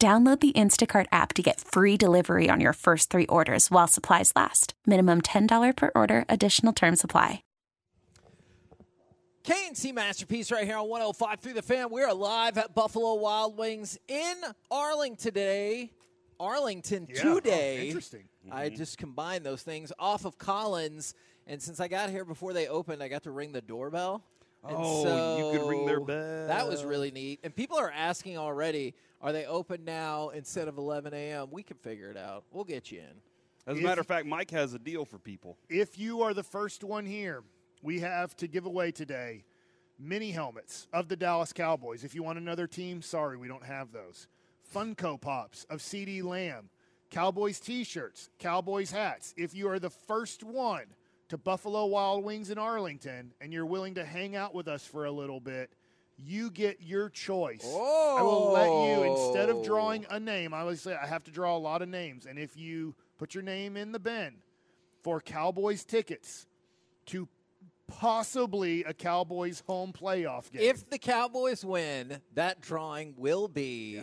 Download the Instacart app to get free delivery on your first three orders while supplies last. Minimum $10 per order, additional term supply. K&C Masterpiece right here on 105 through the fan. We're live at Buffalo Wild Wings in Arlington today. Arlington Yeah, today. oh, interesting. Mm-hmm. I just combined those things off of Collins. And since I got here before they opened, I got to ring the doorbell. And Oh, you could ring their bell. That was really neat. And people are asking already, are they open now instead of 11 a.m.? We can figure it out. We'll get you in. As a If- matter of fact, Mike has a deal for people. If you are the first one here, we have to give away today mini helmets of the Dallas Cowboys. If you want another team, sorry, we don't have those. Funko Pops of CeeDee Lamb, Cowboys t shirts, Cowboys hats. If you are the first one to Buffalo Wild Wings in Arlington and you're willing to hang out with us for a little bit, you get your choice. I will let you, instead of drawing a name, I always say I have to draw a lot of names. And if you put your name in the bin for Cowboys tickets to possibly a Cowboys home playoff game. If the Cowboys win, that drawing will be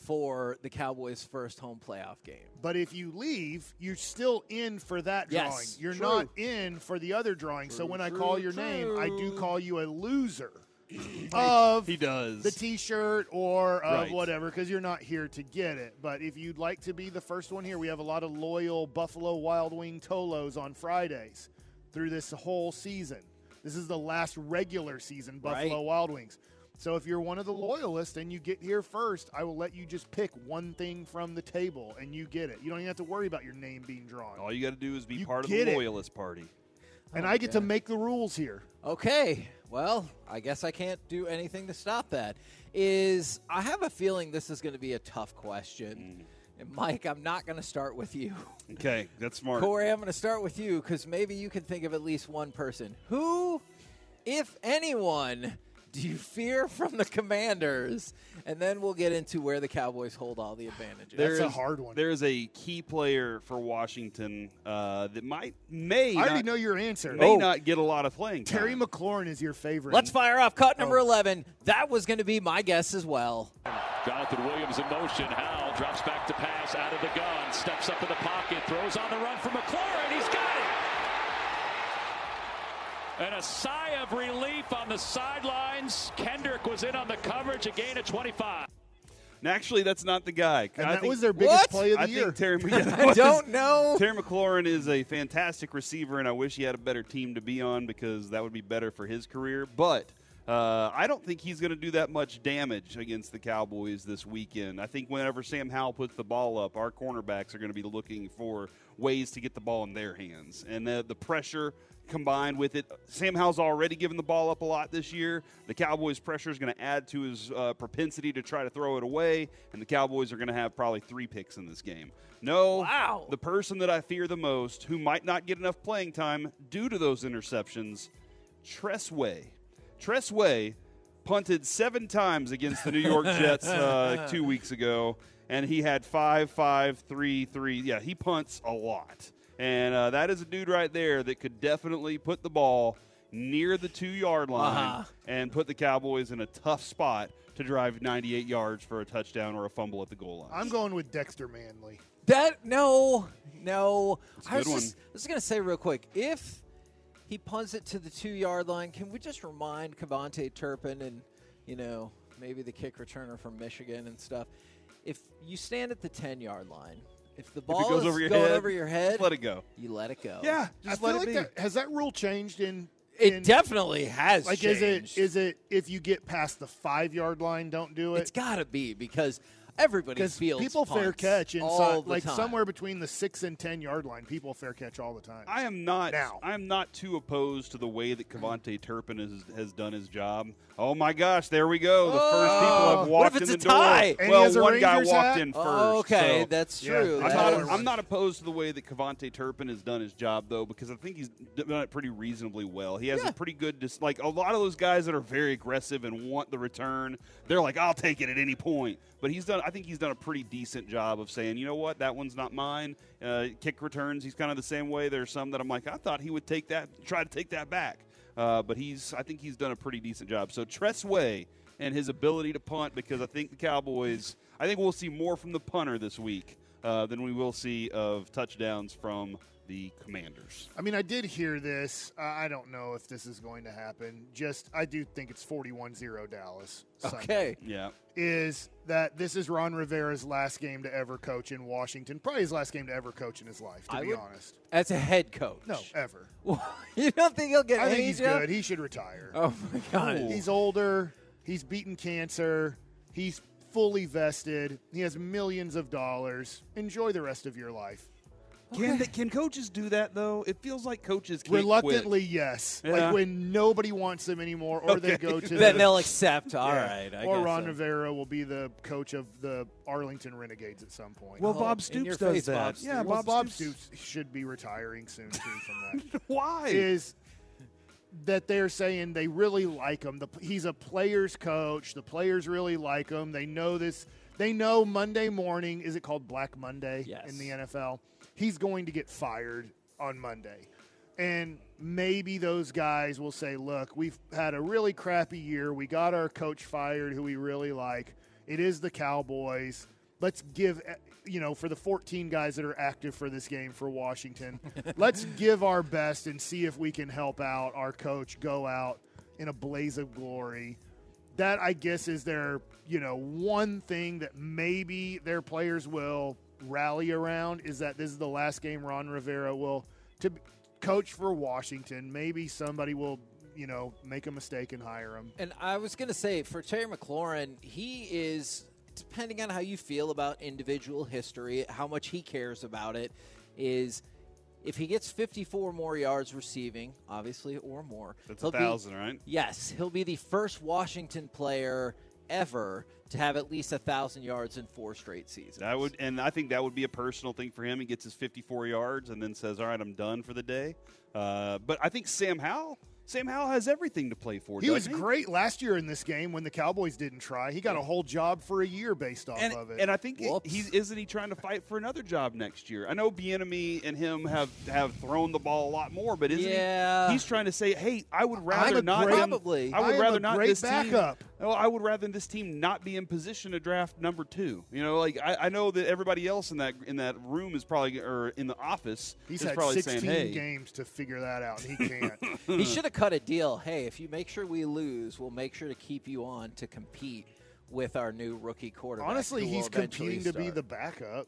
for the Cowboys' first home playoff game. but if you leave, you're still in for that Yes, drawing. You're true. not in for the other drawing. so when I call your name, I do call you a loser of He does. the T-shirt or of Right. whatever because you're not here to get it. But if you'd like to be the first one here, we have a lot of loyal Buffalo Wild Wing Tolos on Fridays through this whole season. This is the last regular season Buffalo Right. Wild Wings. So if you're one of the loyalists and you get here first, I will let you just pick one thing from the table and you get it. You don't even have to worry about your name being drawn. All you got to do is be You part of the it. loyalist party. and oh, I get to make the rules here. Okay, well, I guess I can't do anything to stop that. Is I have a feeling this is going to be a tough question. Mm. And Mike, I'm not going to start with you. Okay, that's smart. Corey, I'm going to start with you because maybe you can think of at least one person. Who, if anyone, do you fear from the Commanders? And then we'll get into where the Cowboys hold all the advantages. There That's a hard one. There is a key player for Washington uh, that might may I already know your answer. may not get a lot of playing time. Terry McLaurin is your favorite. Let's fire off cut number Oh. 11. That was going to be my guess as well. Jonathan Williams in motion. Howell drops back to pass out of the gun. Steps up in the pocket. Throws on the run for McLaurin. He's got it. And a sigh of relief on the sidelines. Kendrick was in on the coverage. A gain of 25. And actually, that's not the guy. And I that think, was their biggest What? play of the I year. think Terry. yeah, I was. don't know. Terry McLaurin is a fantastic receiver, and I wish he had a better team to be on because that would be better for his career. But uh, I don't think he's going to do that much damage against the Cowboys this weekend. I think whenever Sam Howell puts the ball up, our cornerbacks are going to be looking for ways to get the ball in their hands, and the, the pressure combined with it. Sam Howell's already given the ball up a lot this year. The Cowboys' pressure is going to add to his uh, propensity to try to throw it away, and the Cowboys are going to have probably three picks in this game. No, Wow. the person that I fear the most, who might not get enough playing time due to those interceptions, Tress Way. Tress Way punted seven times against the New York Jets uh, two weeks ago, and he had five, five, three, three. Yeah, he punts a lot. And uh, that is a dude right there that could definitely put the ball near the two yard line Uh-huh. and put the Cowboys in a tough spot to drive 98 yards for a touchdown or a fumble at the goal line. I'm going with Dexter Manley. That no, no. I was just, I was gonna say real quick, if he punts it to the two yard line, can we just remind KaVontae Turpin and you know maybe the kick returner from Michigan and stuff? If you stand at the ten yard line, if the ball if goes is over your going head, over your head, just let it go. you let it go. Yeah, I just feel let like it be. that has that rule changed in. it in- definitely has. like changed. is it is it if you get past the five yard line, don't do it. It's got to be because everybody Because feels people fair punts catch all inside, the like time. somewhere between the six and ten yard line. People fair catch all the time. I am not. Now. I am not too opposed to the way that KaVontae Turpin has, has done his job. Oh my gosh, there we go. The first oh. people Oh, have what walked if it's in a the door. tie? And Well, has a one guy walked hat? in first. Oh, okay, so- that's true. I'm I'm That not, I'm not opposed to the way that KaVontae Turpin has done his job, though, because I think he's done it pretty reasonably well. He has Yeah. a pretty good, dis- like a lot of those guys that are very aggressive and want the return. They're like, I'll take it at any point. But he's done. I think he's done a pretty decent job of saying, you know what, that one's not mine. Uh, kick returns, he's kind of the same way. There's some that I'm like, I thought he would take that, try to take that back. Uh, but he's, I think he's done a pretty decent job. So Tress Way and his ability to punt, because I think the Cowboys, I think we'll see more from the punter this week uh, than we will see of touchdowns from the Commanders. I mean, I did hear this. Uh, I don't know if this is going to happen. Just, I do think it's 41 0 Dallas. Sunday. okay. Yeah. Is that this is Ron Rivera's last game to ever coach in Washington? Probably his last game to ever coach in his life, to I be would- honest. As a head coach. No, ever. you don't think he'll get I think he's job? good. He should retire. Oh my god. He's older. He's beaten cancer. He's fully vested. He has millions of dollars. Enjoy the rest of your life. Can the, can coaches do that though? It feels like coaches can't Reluctantly, yes. Yeah. Like when nobody wants them anymore, or they go to then the, they'll accept. All yeah. right. I or guess Ron so. Rivera will be the coach of the Arlington Renegades at some point. Well, Oh, Bob Stoops does face, that. Bob yeah, Stoops. Well, Bob, Bob Stoops. Stoops should be retiring soon too from that. Why? is that they're saying they really like him. The, he's a player's coach. The players really like him. They know this. They know Monday morning. Is it called Black Monday Yes. in the NFL? He's going to get fired on Monday. And maybe those guys will say, look, we've had a really crappy year. We got our coach fired who we really like. It is the Cowboys. Let's give, you know, for the 14 guys that are active for this game for Washington, let's give our best and see if we can help out our coach go out in a blaze of glory. That, I guess, is their, you know, one thing that maybe their players will rally around is that this is the last game Ron Rivera will to coach for Washington. Maybe somebody will, you know, make a mistake and hire him. And I was going to say for Terry McLaurin, he is depending on how you feel about individual history, how much he cares about it is if he gets 54 more yards receiving, obviously or more. That's he'll a be- thousand, right? Yes, he'll be the first Washington player ever to have at least a thousand yards in four straight seasons. That would, and I think that would be a personal thing for him. He gets his 54 yards and then says, "All right, I'm done for the day." Uh, but I think Sam Howell, Sam Howell has everything to play for. He was doesn't great last year in this game when the Cowboys didn't try. He got a whole job for a year based off and, of it. and I think Whoops. he's isn't he trying to fight for another job next year? I know Bieniemy and him have have thrown the ball a lot more, but isn't Yeah. he? He's trying to say, "Hey, I would rather a not great- them- Probably. I would I rather not great this backup. team. Oh, I would rather this team not be in position to draft number two. You know, like I, I know that everybody else in that in that room is probably or in the office He's is had probably 16 saying, "Hey, games to figure that out, and he can't. he should have cut a deal. Hey, if you make sure we lose, we'll make sure to keep you on to compete with our new rookie quarterback. Honestly, he's eventually competing to be the backup.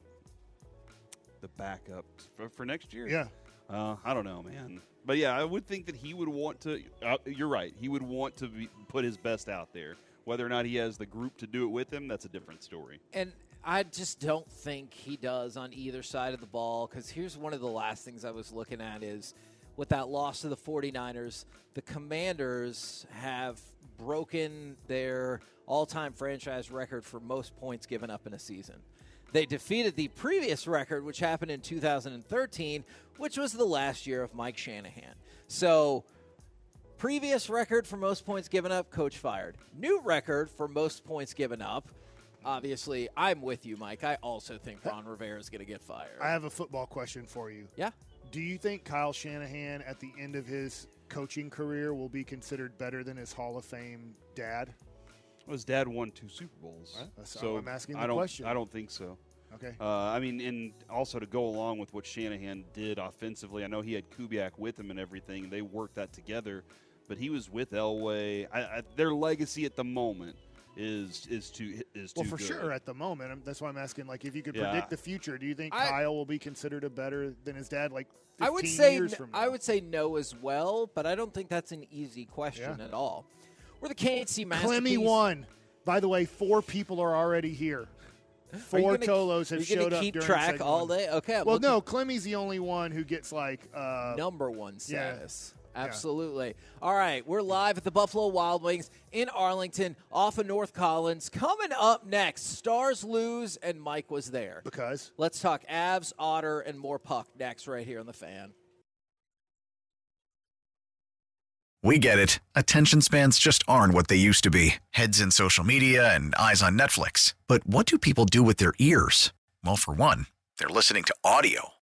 the backup for, for next year." Yeah. Uh, I don't know, man. But yeah, I would think that he would want to. Uh, you're right. He would want to be, put his best out there. Whether or not he has the group to do it with him, that's a different story. And I just don't think he does on either side of the ball because here's one of the last things I was looking at is with that loss to the 49ers, the Commanders have broken their all time franchise record for most points given up in a season. They defeated the previous record, which happened in 2013, which was the last year of Mike Shanahan. So, previous record for most points given up, coach fired. New record for most points given up. Obviously, I'm with you, Mike. I also think Ron Rivera is going to get fired. I have a football question for you. yeah. Do you think Kyle Shanahan, at the end of his coaching career, will be considered better than his Hall of Fame dad? Well, his dad won two Super Bowls, That's- so I'm asking I the don't. question. I don't think so. Okay. Uh, I mean, and also to go along with what Shanahan did offensively, I know he had Kubiak with him and everything. And They worked that together, but he was with Elway. I, I, their legacy at the moment is is too is well, too for good. sure, at the moment, I'm- that's why I'm asking. Like, if you could Yeah. predict the future, do you think I- Kyle will be considered a better than his dad? Like, 15 I would say years from now? I would say no as well, but I don't think that's an easy question Yeah. at all. We're the K&C masterpiece. Clemmy won. By the way, four people are already here. Are you Four gonna- Tolos are have you gonna showed up keep track segment all day. Okay. Well, we'll no, Clemmy's the only one who gets like uh, number one Yeah. Status. Absolutely. All right, we're live at the Buffalo Wild Wings in Arlington, off of North Collins. Coming up next, Stars lose, and Mike was there. because Let's talk Avs, Otter, and more puck next, right here on the fan. We get it. Attention spans just aren't what they used to be heads in social media and eyes on Netflix. But what do people do with their ears? Well, for one, they're listening to audio.